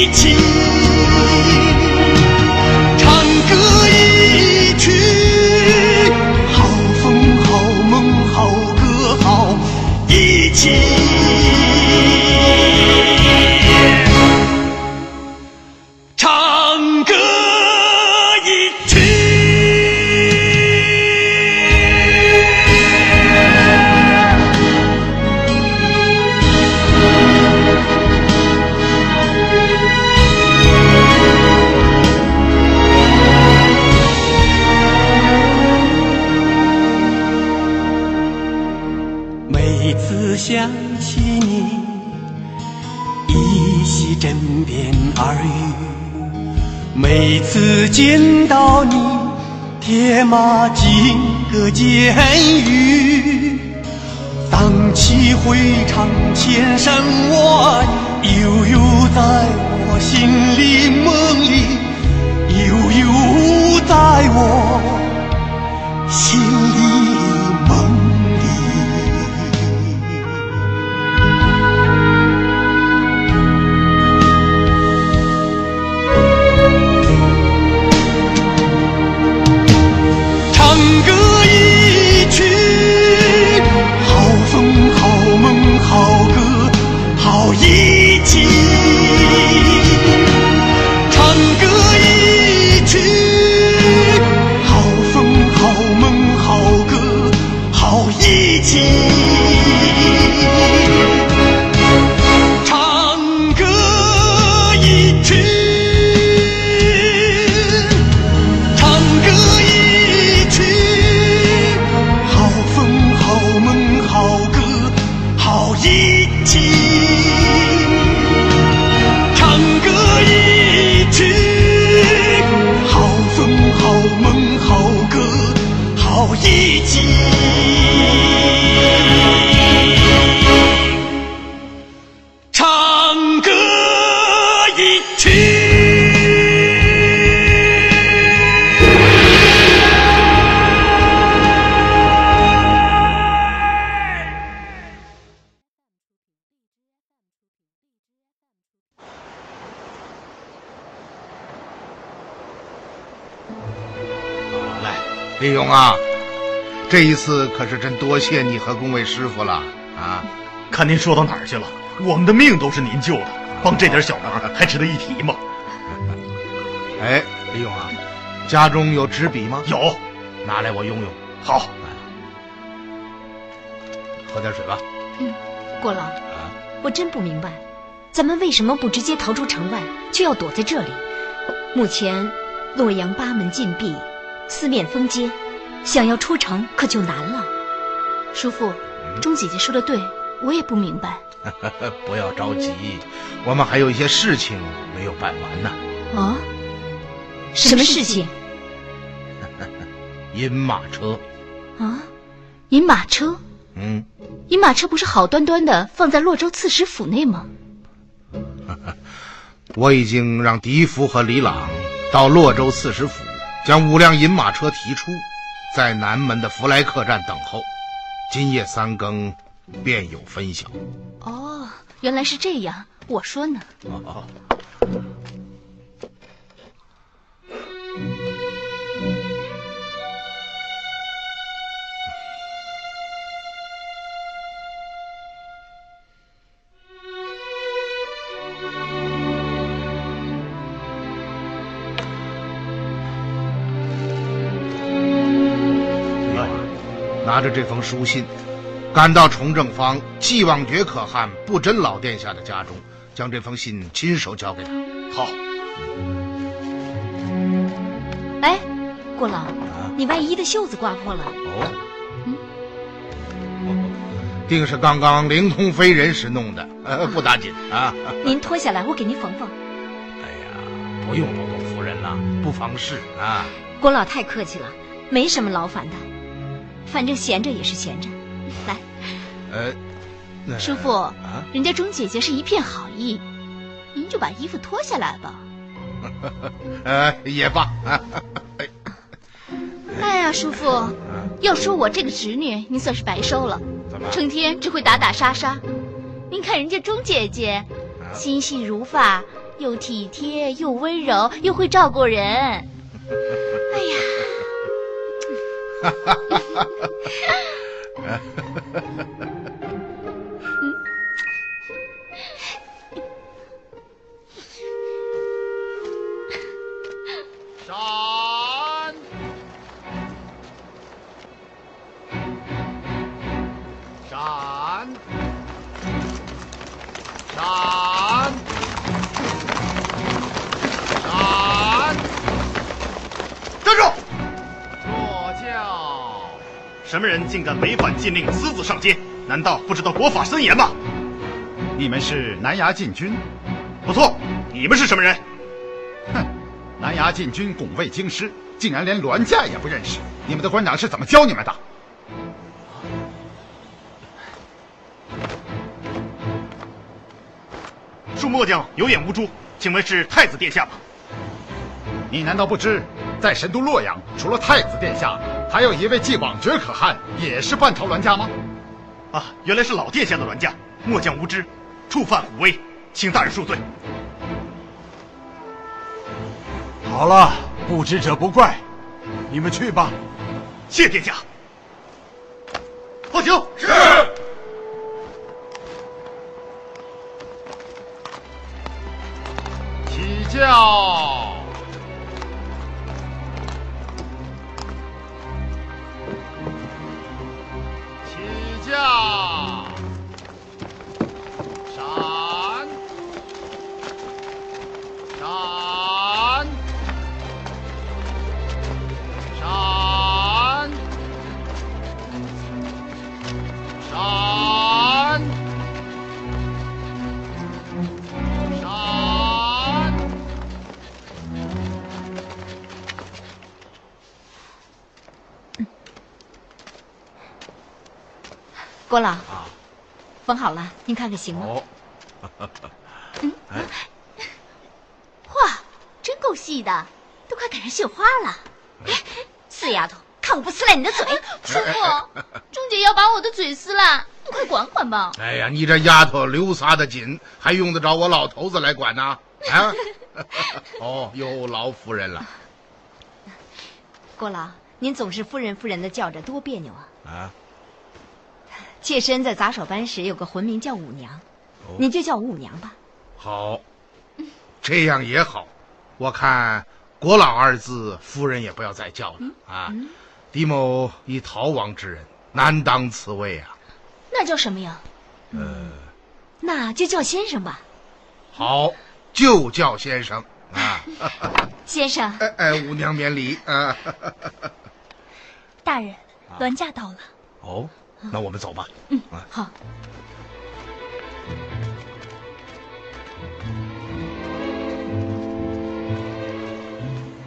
一起。马金戈监狱。荡气回肠千山外，悠悠在我心里梦里，悠悠在我这一次可是真多谢你和工位师傅了啊！看您说到哪儿去了？我们的命都是您救的，帮这点小忙还值得一提吗？哎，李勇啊，家中有纸笔吗？有，拿来我用用。好，喝点水吧。嗯郭老，我真不明白，咱们为什么不直接逃出城外，却要躲在这里？目前洛阳八门禁闭，四面封街，想要出城可就难了。叔父，钟姐姐说的对，我也不明白。不要着急，我们还有一些事情没有办完呢。啊？什么事情？银马车，啊？银马车？嗯，银马车不是好端端的放在洛州刺史府内吗？我已经让狄福和李朗到洛州刺史府，将五辆银马车提出，在南门的福来客栈等候。今夜三更，便有分晓。哦，原来是这样。我说呢。哦拿着这封书信，赶到崇正方，既往觉可汗不真老殿下的家中，将这封信亲手交给他。好，哎，郭老，你外衣的袖子刮破了。哦，嗯定是刚刚灵通飞人时弄的，呃，不打紧啊。您脱下来，我给您缝缝。哎呀，不用多多夫人了，不妨事啊。郭老太客气了，没什么劳烦的，反正闲着也是闲着。来，呃，叔父，啊，人家钟姐姐是一片好意，您就把衣服脱下来吧。呃，也罢。啊哎呀，叔父，要说我这个侄女，您算是白收了，怎么？成天只会打打杀杀。您看人家钟姐姐，心细如发，又体贴又温柔，又会照顾人。哎呀，哈哈！什么人竟敢违反禁令，私自上街？难道不知道国法森严吗？你们是南衙禁军？不错，你们是什么人？哼，南衙禁军拱卫京师，竟然连銮驾也不认识。你们的官长是怎么教你们的？恕末将有眼无珠，请问是太子殿下吗？你难道不知，在神都洛阳，除了太子殿下，还有一位既往绝可汗，也是半朝銮驾吗？啊，原来是老殿下的銮驾，末将无知，触犯虎威，请大人恕罪。好了，不知者不怪，你们去吧。谢殿下。放行。是。郭老，缝好了，您看看行吗？哦，哇，真够细的，都快赶上绣花了。哎 死丫头，看我不撕烂你的嘴！叔父，钟姐 要把我的嘴撕烂，你快管管吧。哎呀，你这丫头流撒的紧，还用得着我老头子来管呢？啊？哦，有劳夫人了郭老，您总是夫人夫人的叫着，多别扭啊！啊！妾身在杂耍班时有个魂名叫五娘，你就叫我五娘吧。好，这样也好。我看“国老”二字，夫人也不要再叫了啊。狄某已逃亡之人，难当此位啊。那叫什么呀？呃那就叫先生吧。好，就叫先生啊。先生，哎哎，五娘免礼啊。大人，銮驾到了。哦，那我们走吧。嗯好。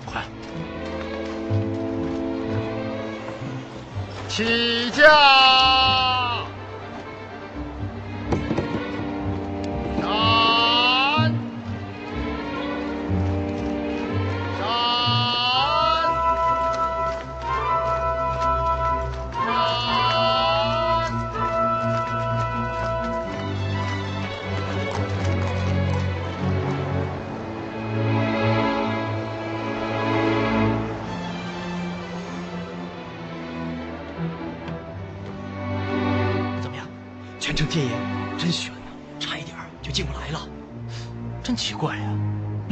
快，起驾！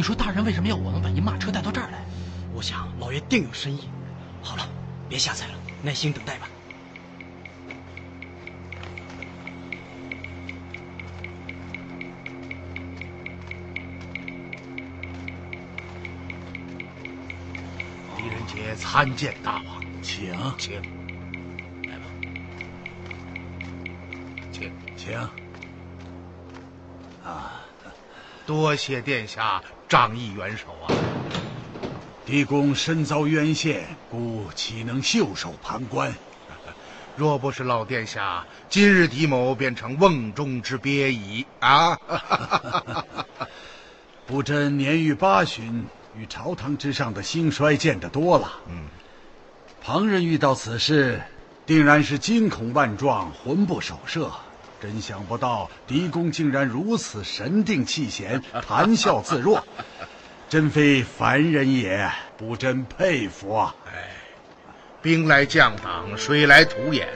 你说大人为什么要我们把您马车带到这儿来？我想老爷定有深意。好了，别瞎猜了，耐心等待吧。狄仁杰参见大王，请请，来吧，请请。啊，多谢殿下仗义援手啊！狄公身遭冤陷，故岂能袖手旁观？若不是老殿下，今日狄某便成瓮中之鳖矣啊！不真年逾八旬，与朝堂之上的兴衰见得多了。嗯，旁人遇到此事，定然是惊恐万状，魂不守舍。真想不到狄公竟然如此神定气闲，谈笑自若，真非凡人也，不真佩服啊！哎，兵来将挡，水来土掩，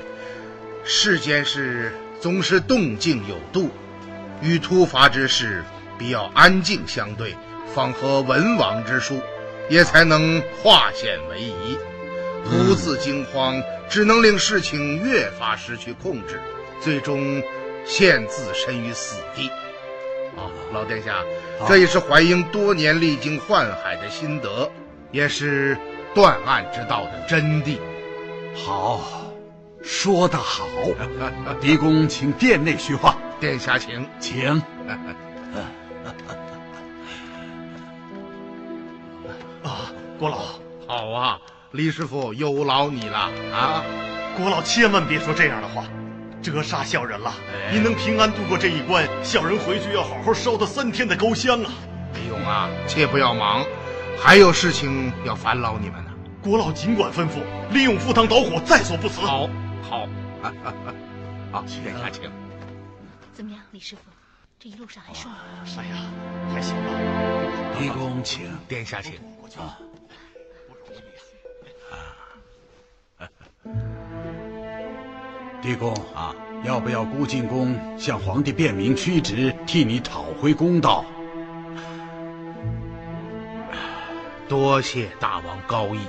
世间事总是动静有度，与突发之事必要安静相对，方合文王之术，也才能化险为夷。独自惊慌，只能令事情越发失去控制。最终陷自身于死地。啊，老殿下，这也是怀英多年历经宦海的心得，也是断案之道的真谛。好，说得好。狄公，请殿内叙话。殿下请，请。啊，郭老，好啊，李师傅有劳你了啊！郭老千万别说这样的话。折杀小人了！您能平安度过这一关，小人回去要好好烧他三天的高香啊！李勇啊，切不要忙，还有事情要烦劳你们呢。国老尽管吩咐，李勇赴汤蹈火，在所不辞。好，好，好，殿下请。怎么样，李师傅？这一路上还顺利吗？哎呀，还行吧。狄公请，殿下请。啊。狄公啊，要不要孤进宫向皇帝辨明屈直，替你讨回公道？多谢大王高义，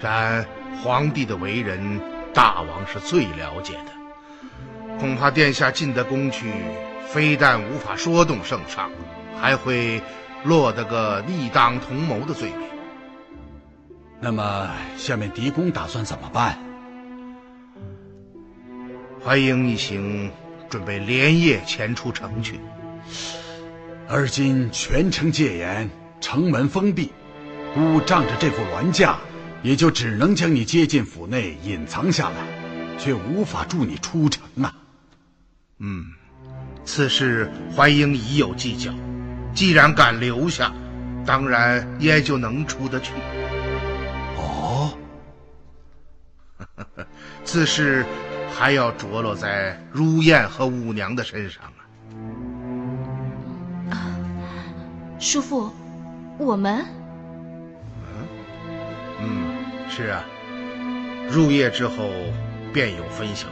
然皇帝的为人，大王是最了解的。恐怕殿下进得宫去，非但无法说动圣上，还会落得个逆党同谋的罪名。那么，下面狄公打算怎么办？怀英一行准备连夜前出城去。而今全城戒严，城门封闭，孤仗着这副銮驾，也就只能将你接进府内隐藏下来，却无法助你出城啊。嗯，此事怀英已有计较，既然敢留下，当然也就能出得去。哦，此事。还要着落在如燕和五娘的身上啊！啊，叔父，我们？嗯，嗯，是啊，入夜之后便有分晓。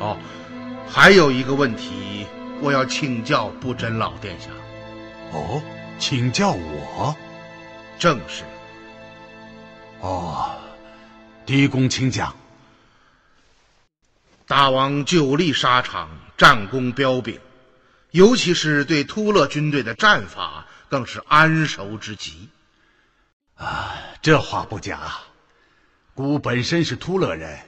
哦，还有一个问题，我要请教不真老殿下。哦，请教我？正是。哦。狄公，请讲。大王久历沙场，战功彪炳，尤其是对突勒军队的战法，更是谙熟之极。啊，这话不假。孤本身是突勒人，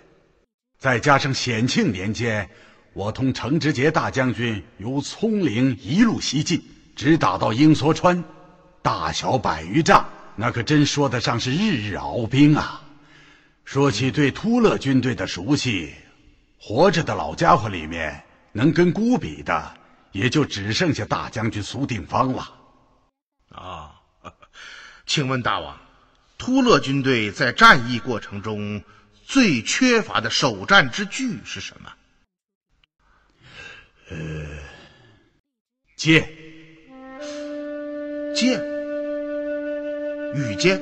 再加上显庆年间，我同程直节大将军由葱岭一路西进，直打到鹰梭川，大小百余丈，那可真说得上是日日熬兵啊。说起对突勒军队的熟悉，活着的老家伙里面能跟孤比的，也就只剩下大将军苏定方了。啊，请问大王，突勒军队在战役过程中最缺乏的首战之具是什么？呃，剑，剑，羽箭，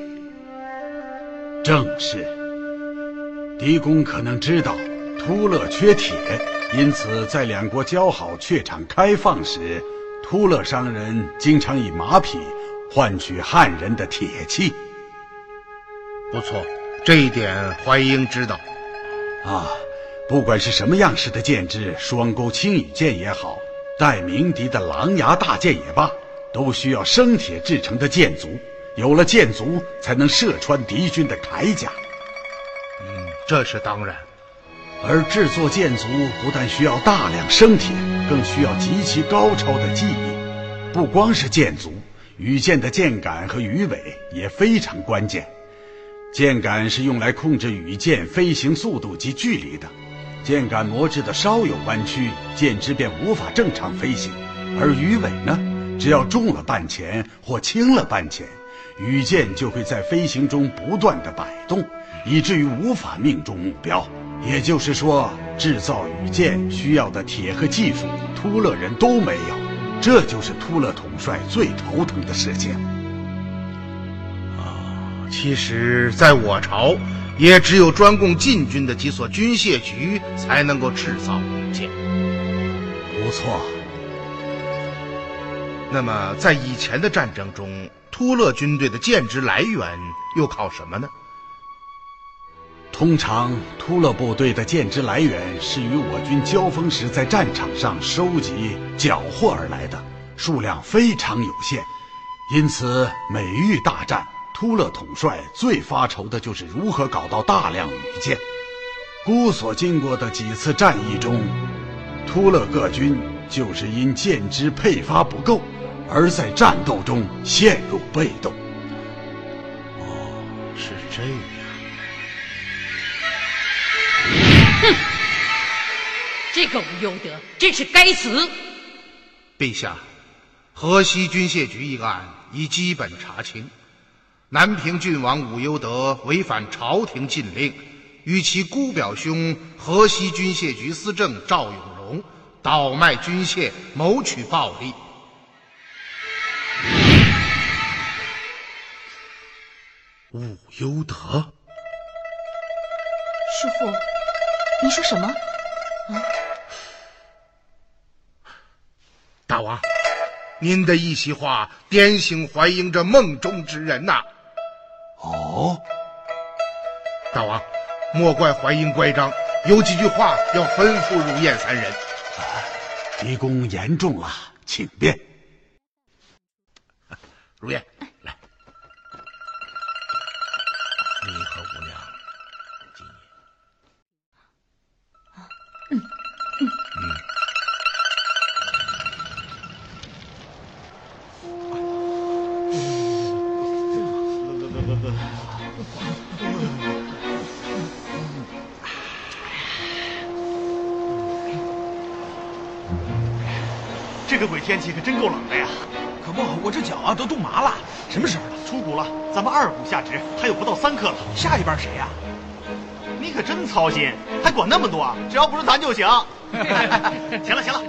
正是。狄公可能知道突勒缺铁，因此在两国交好、榷场开放时，突勒商人经常以马匹换取汉人的铁器。不错，这一点怀英知道。啊，不管是什么样式的剑支，双钩轻羽剑也好，带鸣笛的狼牙大剑也罢，都需要生铁制成的剑足。有了剑足，才能射穿敌军的铠甲。这是当然。而制作剑足不但需要大量生铁，更需要极其高超的技艺。不光是剑足，羽箭的箭杆和羽尾也非常关键。箭杆是用来控制羽箭飞行速度及距离的，箭杆磨制的稍有弯曲，箭支便无法正常飞行。而羽尾呢，只要重了半钱或轻了半钱。羽箭就会在飞行中不断的摆动，以至于无法命中目标。也就是说，制造羽箭需要的铁和技术，突勒人都没有，这就是突勒统帅最头疼的事情。啊，其实，在我朝，也只有专供禁军的几所军械局才能够制造羽箭。不错。那么，在以前的战争中，突勒军队的剑支来源又靠什么呢？通常，突勒部队的剑支来源是与我军交锋时在战场上收集缴获而来的，数量非常有限。因此，每遇大战，突勒统帅最发愁的就是如何搞到大量羽箭。姑所经过的几次战役中，突勒各军就是因剑支配发不够。而在战斗中陷入被动。哦，是这样。哼，这个吴有德真是该死！陛下，河西军械局一案已基本查清，南平郡王武攸德违反朝廷禁令，与其姑表兄河西军械局司政赵永荣倒卖军械，谋取暴利。武攸德，师傅，你说什么？啊，大王，您的一席话点醒怀英这梦中之人呐！哦，大王，莫怪怀英乖张，有几句话要吩咐如燕三人。狄公言重了，请便。如燕。这个鬼天气可真够冷的呀！可不，我这脚啊都冻麻了。什么时候了？出谷了，咱们二谷下值，还有不到三刻了。下一班谁呀？你可真操心，还管那么多？只要不是咱就行。行了行，了。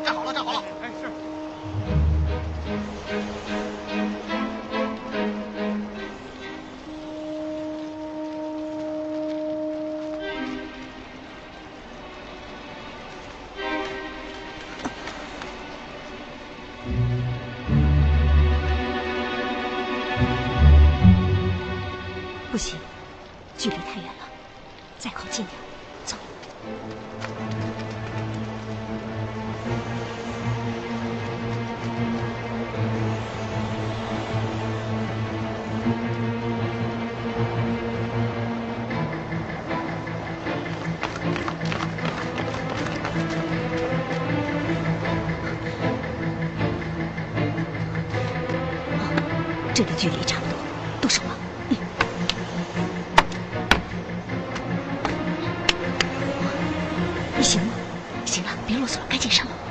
行了，别啰嗦了，赶紧上。楼。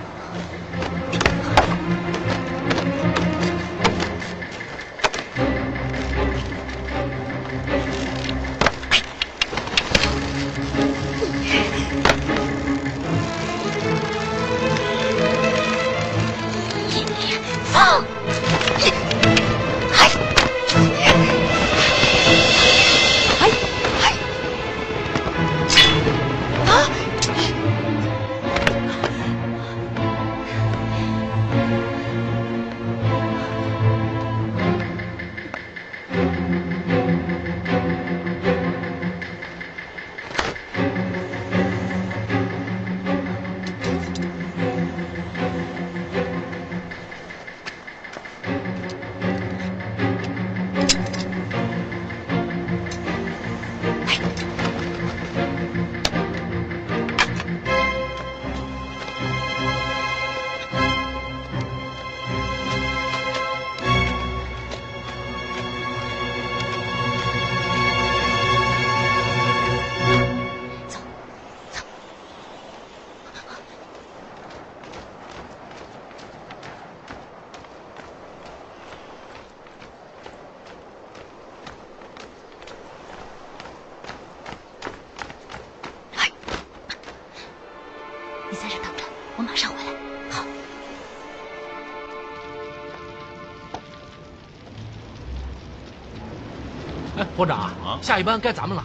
哎，伙长啊下一班该咱们了。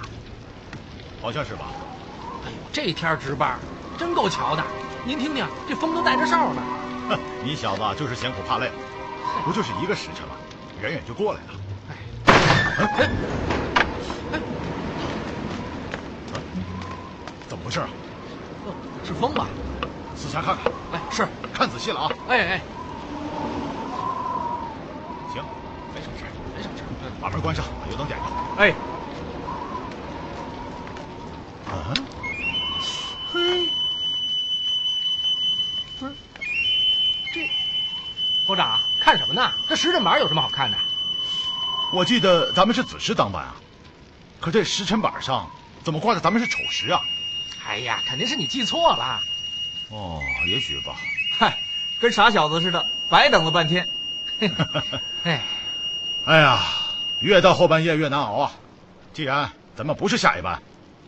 好像是吧？哎呦，这天值班，真够瞧的。您听听，这风都带着哨呢。哼，你小子就是嫌苦怕累，不就是一个时辰吗？远远就过来了。哎，怎么回事啊？哦是风吧？四下看看，哎，是，看仔细了啊！哎哎，行，没什么事，没什么事。把门关上。哎，啊，嘿，不是，这伙长看什么呢？这时辰板有什么好看的？我记得咱们是子时当班啊，可这时辰板上怎么挂的咱们是丑时啊？哎呀，肯定是你记错了。哦，也许吧。嗨，跟傻小子似的，白等了半天。哎，哎呀，越到后半夜越难熬啊！既然咱们不是下一班，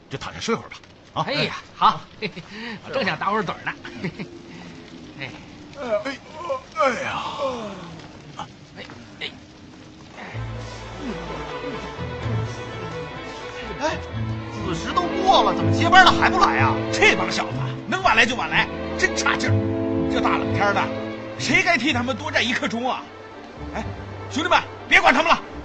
就躺下睡会儿吧。啊，哎呀，好，嘿嘿我正想打会儿盹呢。嘿 嘿哎，哎，哎呀，哎哎，哎，子时都过了，怎么接班的还不来啊？这帮小子能晚来就晚来，真差劲儿！这大冷天的，谁该替他们多站一刻钟啊？哎，兄弟们，别管他们了，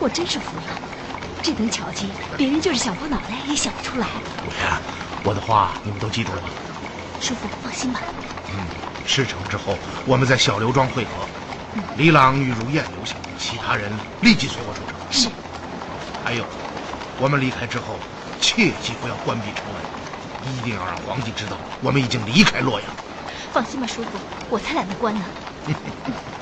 我真是服了，这等巧计，别人就是想破脑袋也想不出来。我的话你们都记住了吗？叔父放心吧，嗯事成之后，我们在小刘庄会合。李朗与如燕留下，其他人立即随我出城。是。还有，我们离开之后，切记不要关闭城门，一定要让皇帝知道我们已经离开洛阳。放心吧，叔父，我才懒得关呢。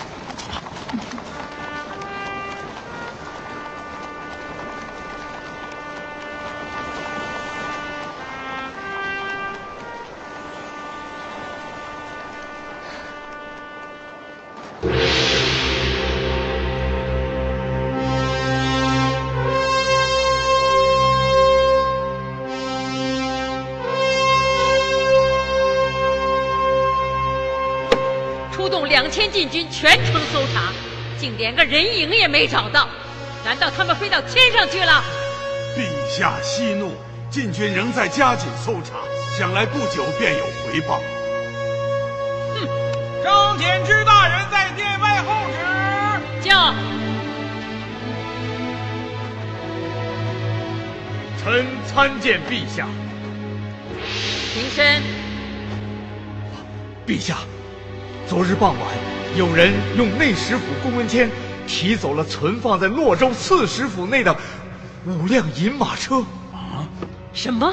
禁军全城搜查，竟连个人影也没找到。难道他们飞到天上去了？陛下息怒，禁军仍在加紧搜查，想来不久便有回报。哼张柬之大人在殿外候旨。叫臣参见陛下。平身。陛下，昨日傍晚，有人用内史府公文签提走了存放在洛州刺史府内的五辆银马车。啊什么？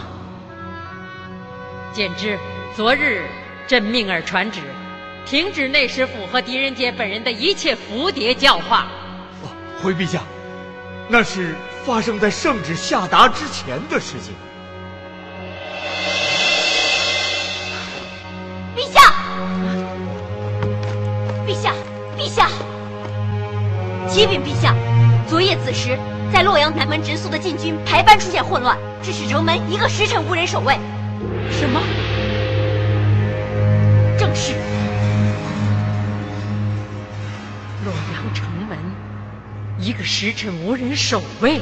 简之，昨日朕命尔传旨，停止内史府和狄仁杰本人的一切蝴蝶教化。回陛下，那是发生在圣旨下达之前的事情。启禀陛下，昨夜子时，在洛阳南门直宿的禁军排班出现混乱，致使城门一个时辰无人守卫。什么？正是。洛阳城门一个时辰无人守卫。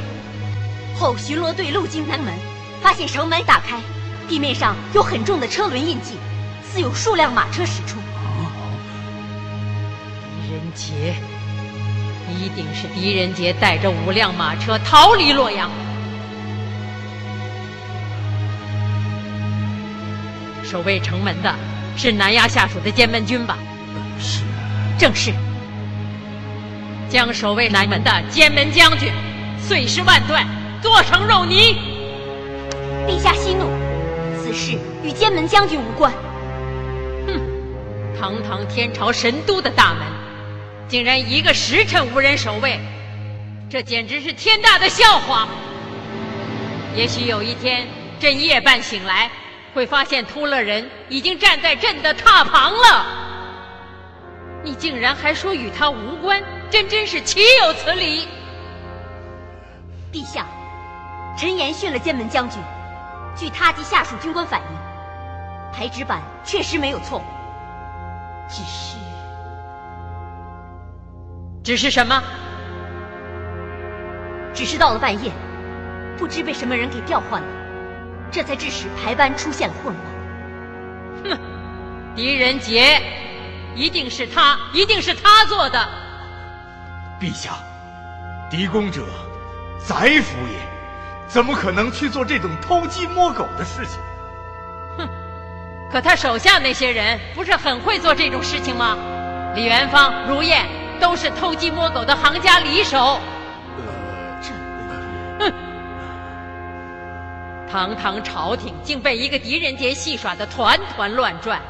后巡逻队路经南门，发现城门打开，地面上有很重的车轮印记，似有数辆马车驶出。狄仁杰，一定是狄仁杰带着五辆马车逃离洛阳。守卫城门的是南衙下属的监门军吧？是，正是。将守卫南门的监门将军碎尸万段，做成肉泥。陛下息怒，此事与监门将军无关。哼，堂堂天朝神都的大门，竟然一个时辰无人守卫，这简直是天大的笑话。也许有一天，朕夜半醒来。会发现突勒人已经站在朕的榻旁了，你竟然还说与他无关，朕真是岂有此理！陛下，臣严训了监门将军，据他及下属军官反映，排纸板确实没有错误，只是……只是什么？只是到了半夜，不知被什么人给调换了。这才致使排班出现了混乱。哼，狄仁杰，一定是他，一定是他做的。陛下，狄公者，宰府也，怎么可能去做这种偷鸡摸狗的事情？哼，可他手下那些人不是很会做这种事情吗？李元芳、如燕都是偷鸡摸狗的行家里手。堂堂朝廷竟被一个狄仁杰戏耍的团团乱转，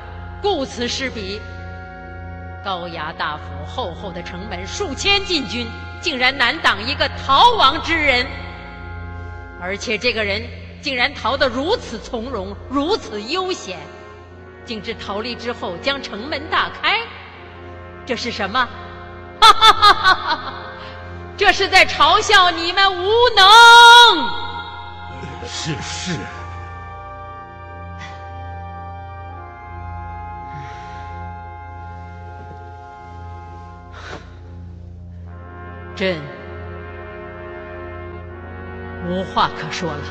顾此失彼。高衙大府厚厚的城门，数千禁军，竟然难挡一个逃亡之人。而且这个人竟然逃得如此从容，如此悠闲，竟至逃离之后将城门大开。这是什么？哈哈哈哈哈哈！这是在嘲笑你们无能。是是，朕无话可说了。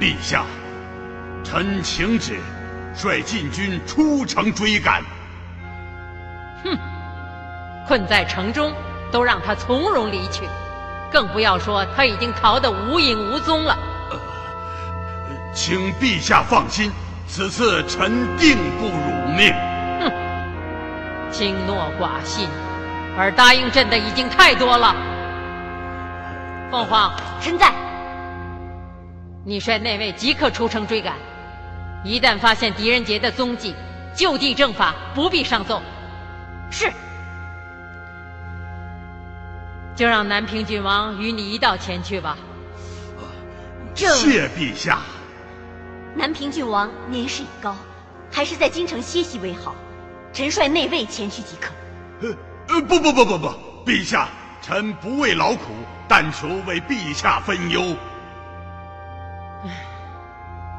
陛下，臣请旨，率禁军出城追赶。哼，困在城中，都让他从容离去。更不要说他已经逃得无影无踪了。请陛下放心，此次臣定不辱命。哼，轻诺寡信，而答应朕的已经太多了。凤凰，臣在。你率内卫即刻出城追赶，一旦发现狄仁杰的踪迹，就地正法，不必上奏。是。就让南平郡王与你一道前去吧。谢陛下。南平郡王年事已高，还是在京城歇息为好。臣率内卫前去即可。呃呃，不不不不不，陛下，臣不为劳苦，但求为陛下分忧。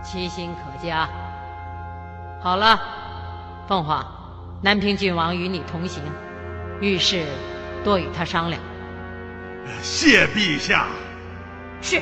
其心可嘉。好了，凤凰，南平郡王与你同行，遇事多与他商量。谢陛下。是。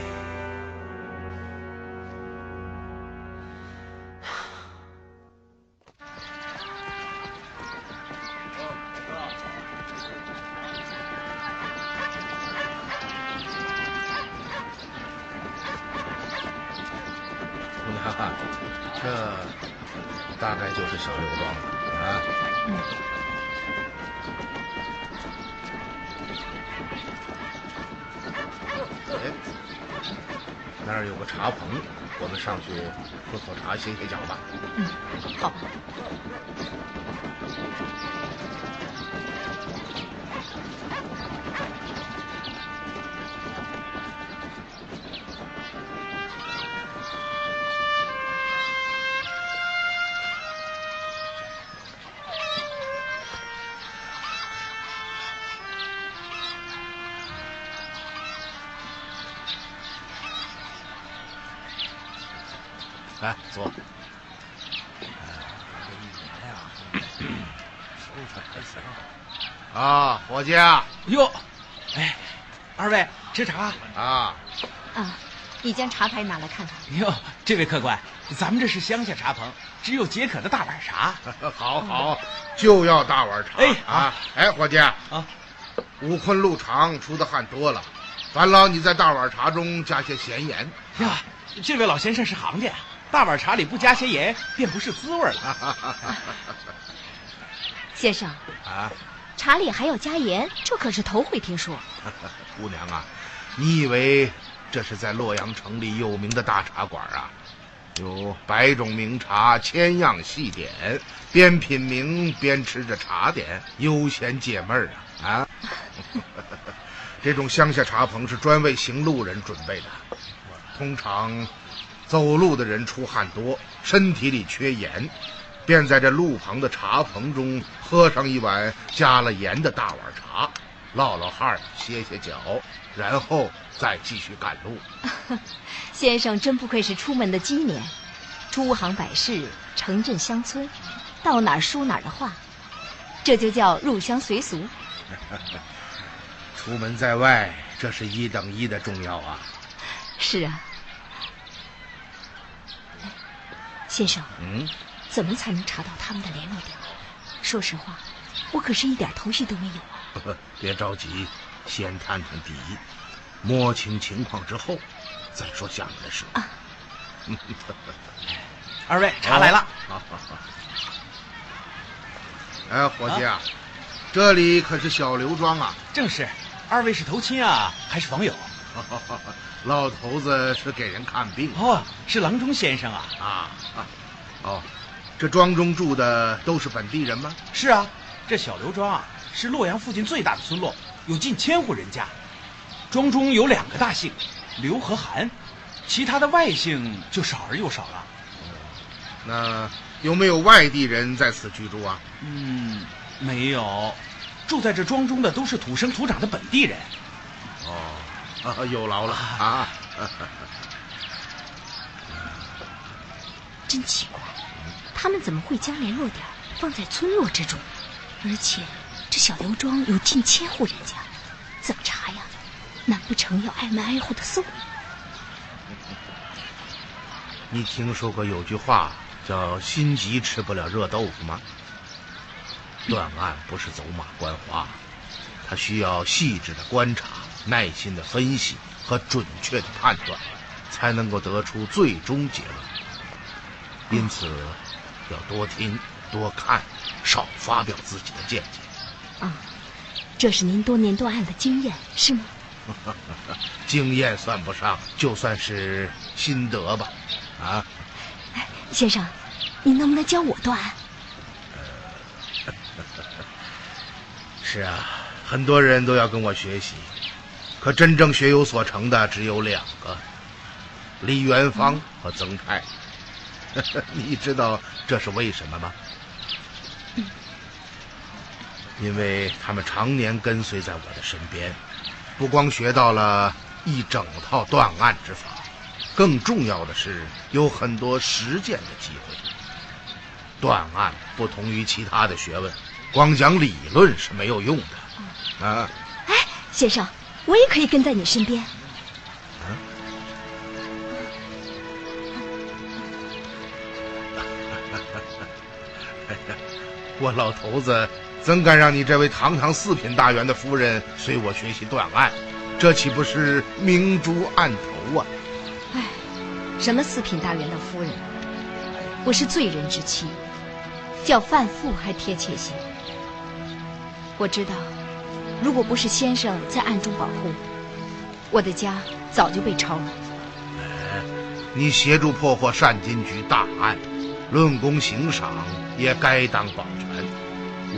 来坐。啊，伙计啊！哟，哎，二位吃茶啊？啊，你将茶牌拿来看看。哟，这位客官，咱们这是乡下茶棚，只有解渴的大碗茶。好好，就要大碗茶。哎啊，哎，伙计啊，五昆路长，出的汗多了，烦劳你在大碗茶中加些咸盐。呀，这位老先生是行家，大碗茶里不加些盐，便不是滋味了。先生啊，茶里还要加盐，这可是头回听说。姑娘啊，你以为这是在洛阳城里有名的大茶馆啊？有百种名茶，千样细点，边品茗边吃着茶点，悠闲解闷儿啊！啊，这种乡下茶棚是专为行路人准备的，通常走路的人出汗多，身体里缺盐。便在这路旁的茶棚中喝上一碗加了盐的大碗茶，落落汗，歇歇脚，然后再继续赶路。先生真不愧是出门的鸡年，诸行百事，城镇乡村，到哪儿说哪儿的话，这就叫入乡随俗。出门在外，这是一等一的重要啊！是啊，先生。嗯。怎么才能查到他们的联络点？说实话，我可是一点头绪都没有啊！别着急，先探探底，摸清情况之后，再说下面的事。啊！二位，茶来了。好好好。哎，伙计啊，这里可是小刘庄啊？正是。二位是投亲啊，还是访友？老头子是给人看病。哦，是郎中先生啊。啊啊，哦。这庄中住的都是本地人吗？是啊，这小刘庄啊是洛阳附近最大的村落，有近千户人家。庄中有两个大姓，刘和韩，其他的外姓就少而又少了。那有没有外地人在此居住啊？嗯，没有，住在这庄中的都是土生土长的本地人。哦，有劳了啊！真奇怪。他们怎么会将联络点放在村落之中？而且这小刘庄有近千户人家，怎么查呀？难不成要挨门挨户的搜？你听说过有句话叫“心急吃不了热豆腐”吗？断案不是走马观花，它需要细致的观察、耐心的分析和准确的判断，才能够得出最终结论。因此。要多听多看，少发表自己的见解。啊，这是您多年断案的经验，是吗？经验算不上，就算是心得吧。啊，先生，您能不能教我断案？是啊，很多人都要跟我学习，可真正学有所成的只有两个：李元芳和曾泰。你知道这是为什么吗？因为他们常年跟随在我的身边，不光学到了一整套断案之法，更重要的是有很多实践的机会。断案不同于其他的学问，光讲理论是没有用的。啊！哎，先生，我也可以跟在你身边。我老头子怎敢让你这位堂堂四品大员的夫人随我学习断案？这岂不是明珠暗投啊？哎，什么四品大员的夫人？我是罪人之妻，叫范妇还贴切些。我知道，如果不是先生在暗中保护，我的家早就被抄了。你协助破获善金局大案，论功行赏也该当保全。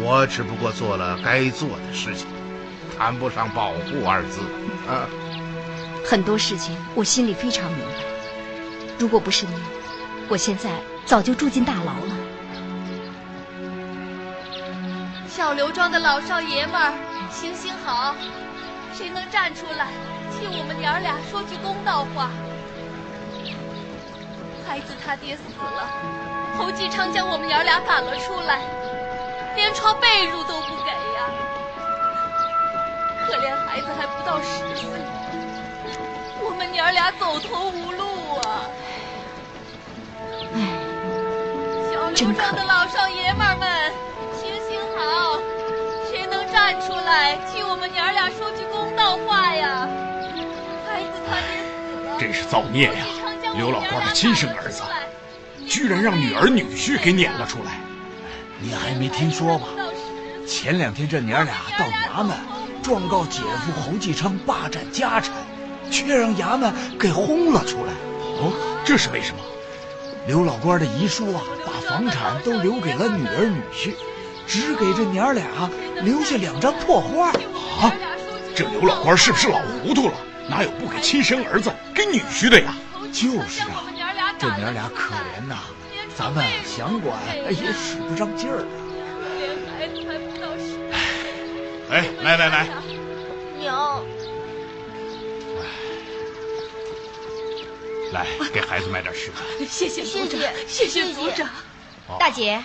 我只不过做了该做的事情，谈不上保护二字。啊，很多事情我心里非常明白。如果不是你，我现在早就住进大牢了。小刘庄的老少爷们儿，行行好，谁能站出来替我们娘儿俩说句公道话？孩子他爹死了，侯继昌将我们娘儿俩赶了出来，连床被褥都不给呀！可怜孩子还不到十岁，我们娘儿俩走投无路啊！哎小刘庄的老少爷们儿们，站出来替我们娘儿俩说句公道话呀？孩子他爹死了，真是造孽呀！刘老官的亲生儿子，居然让女儿女婿给撵了出来。你还没听说吧？前两天这娘俩到衙门状告姐夫侯继昌霸占家产，却让衙门给轰了出来。哦，这是为什么？刘老官的遗书啊，把房产都留给了女儿女婿，只给这娘俩留下两张破画。啊，这刘老官是不是老糊涂了？哪有不给亲生儿子给女婿的呀？就是啊，这娘俩可怜呐，咱们想管也使不上劲儿啊。孩子还不到十。哎，来来来，娘，来给孩子买点吃的。谢谢组长，谢谢组长。大姐，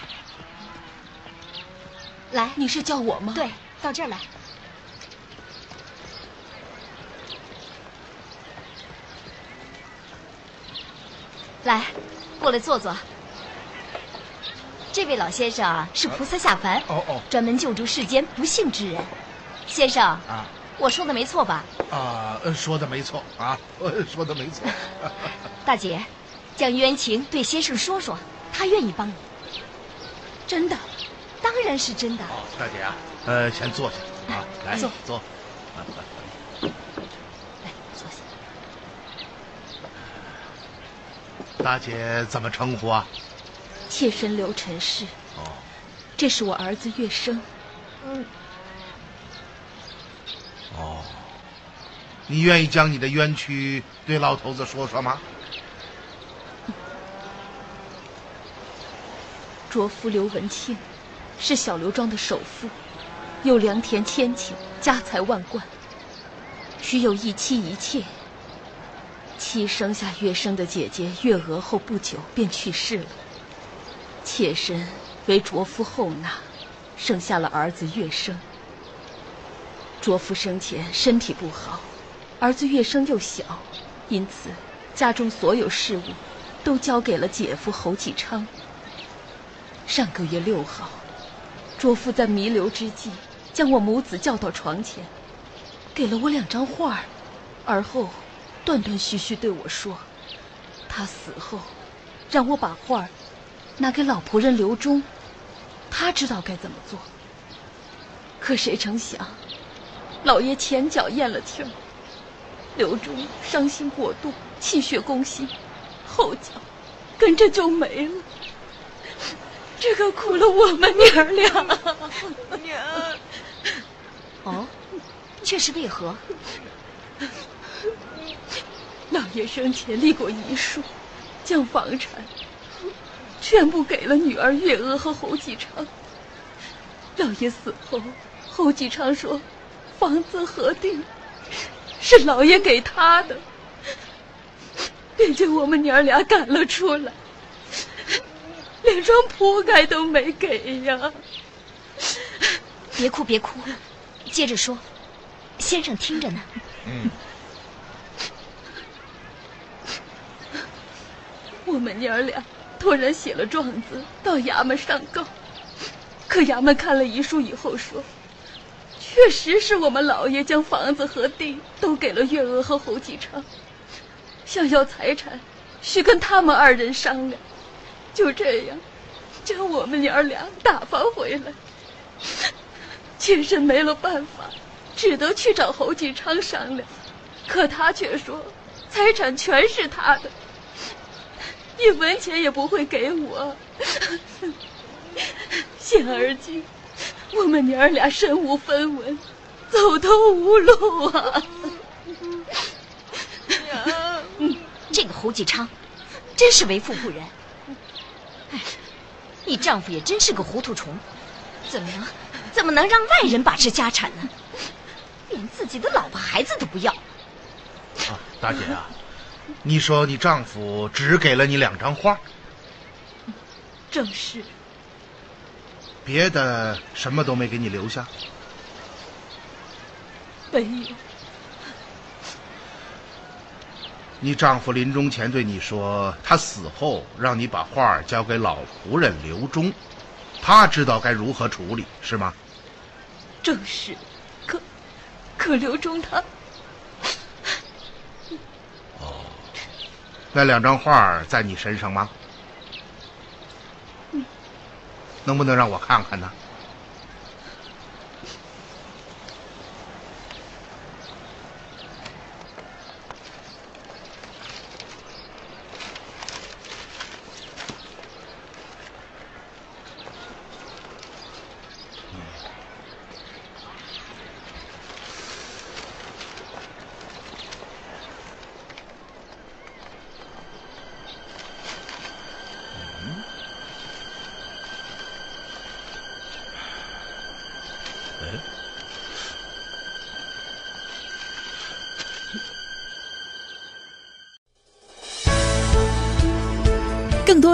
来，你是叫我吗？对，到这儿来。来，过来坐坐。这位老先生啊，是菩萨下凡，哦哦，专门救助世间不幸之人。先生啊，我说的没错吧？啊，说的没错啊，说的没错。大姐，将冤情对先生说说，他愿意帮你。真的？当然是真的。哦，大姐啊，呃，先坐下啊，来坐坐。来，坐下。大姐怎么称呼啊？妾身刘陈氏。哦，这是我儿子月生。嗯。哦，你愿意将你的冤屈对老头子说说吗？卓夫刘文庆，是小刘庄的首富，有良田千顷，家财万贯。许有一妻一妾。妻生下月生的姐姐月娥后不久便去世了。妾身为卓夫后纳，生下了儿子月生。卓夫生前身体不好，儿子月生又小，因此家中所有事务都交给了姐夫侯继昌。上个月六号，卓夫在弥留之际，将我母子叫到床前，给了我两张画而后断断续续对我说：“他死后，让我把画拿给老仆人刘忠，他知道该怎么做。”可谁成想，老爷前脚咽了气儿，刘忠伤心过度，气血攻心，后脚跟着就没了。这可苦了我们娘儿俩。娘。哦，却是为何？老爷生前立过遗书，将房产全部给了女儿月娥和侯继昌。老爷死后，侯继昌说，房子核定是老爷给他的，便将我们娘儿俩赶了出来，连张铺盖都没给呀！别哭，别哭，接着说，先生听着呢。嗯。我们娘儿俩托人写了状子到衙门上告，可衙门看了遗书以后说，确实是我们老爷将房子和地都给了月娥和侯继昌，想要财产，需跟他们二人商量。就这样，将我们娘俩打发回来。妾身没了办法，只得去找侯继昌商量，可他却说，财产全是他的。一分钱也不会给我。现而今，我们娘俩身无分文，走投无路啊！嗯，这个侯继昌，真是为富不仁。哎，你丈夫也真是个糊涂虫，怎么能怎么能让外人把持家产呢？连自己的老婆孩子都不要。啊，大姐啊，你说你丈夫只给了你两张画？正是。别的什么都没给你留下？没有。你丈夫临终前对你说，他死后让你把画交给老仆人刘忠，他知道该如何处理，是吗？正是。可，可刘忠他……哦，那两张画在你身上吗？能不能让我看看呢？更多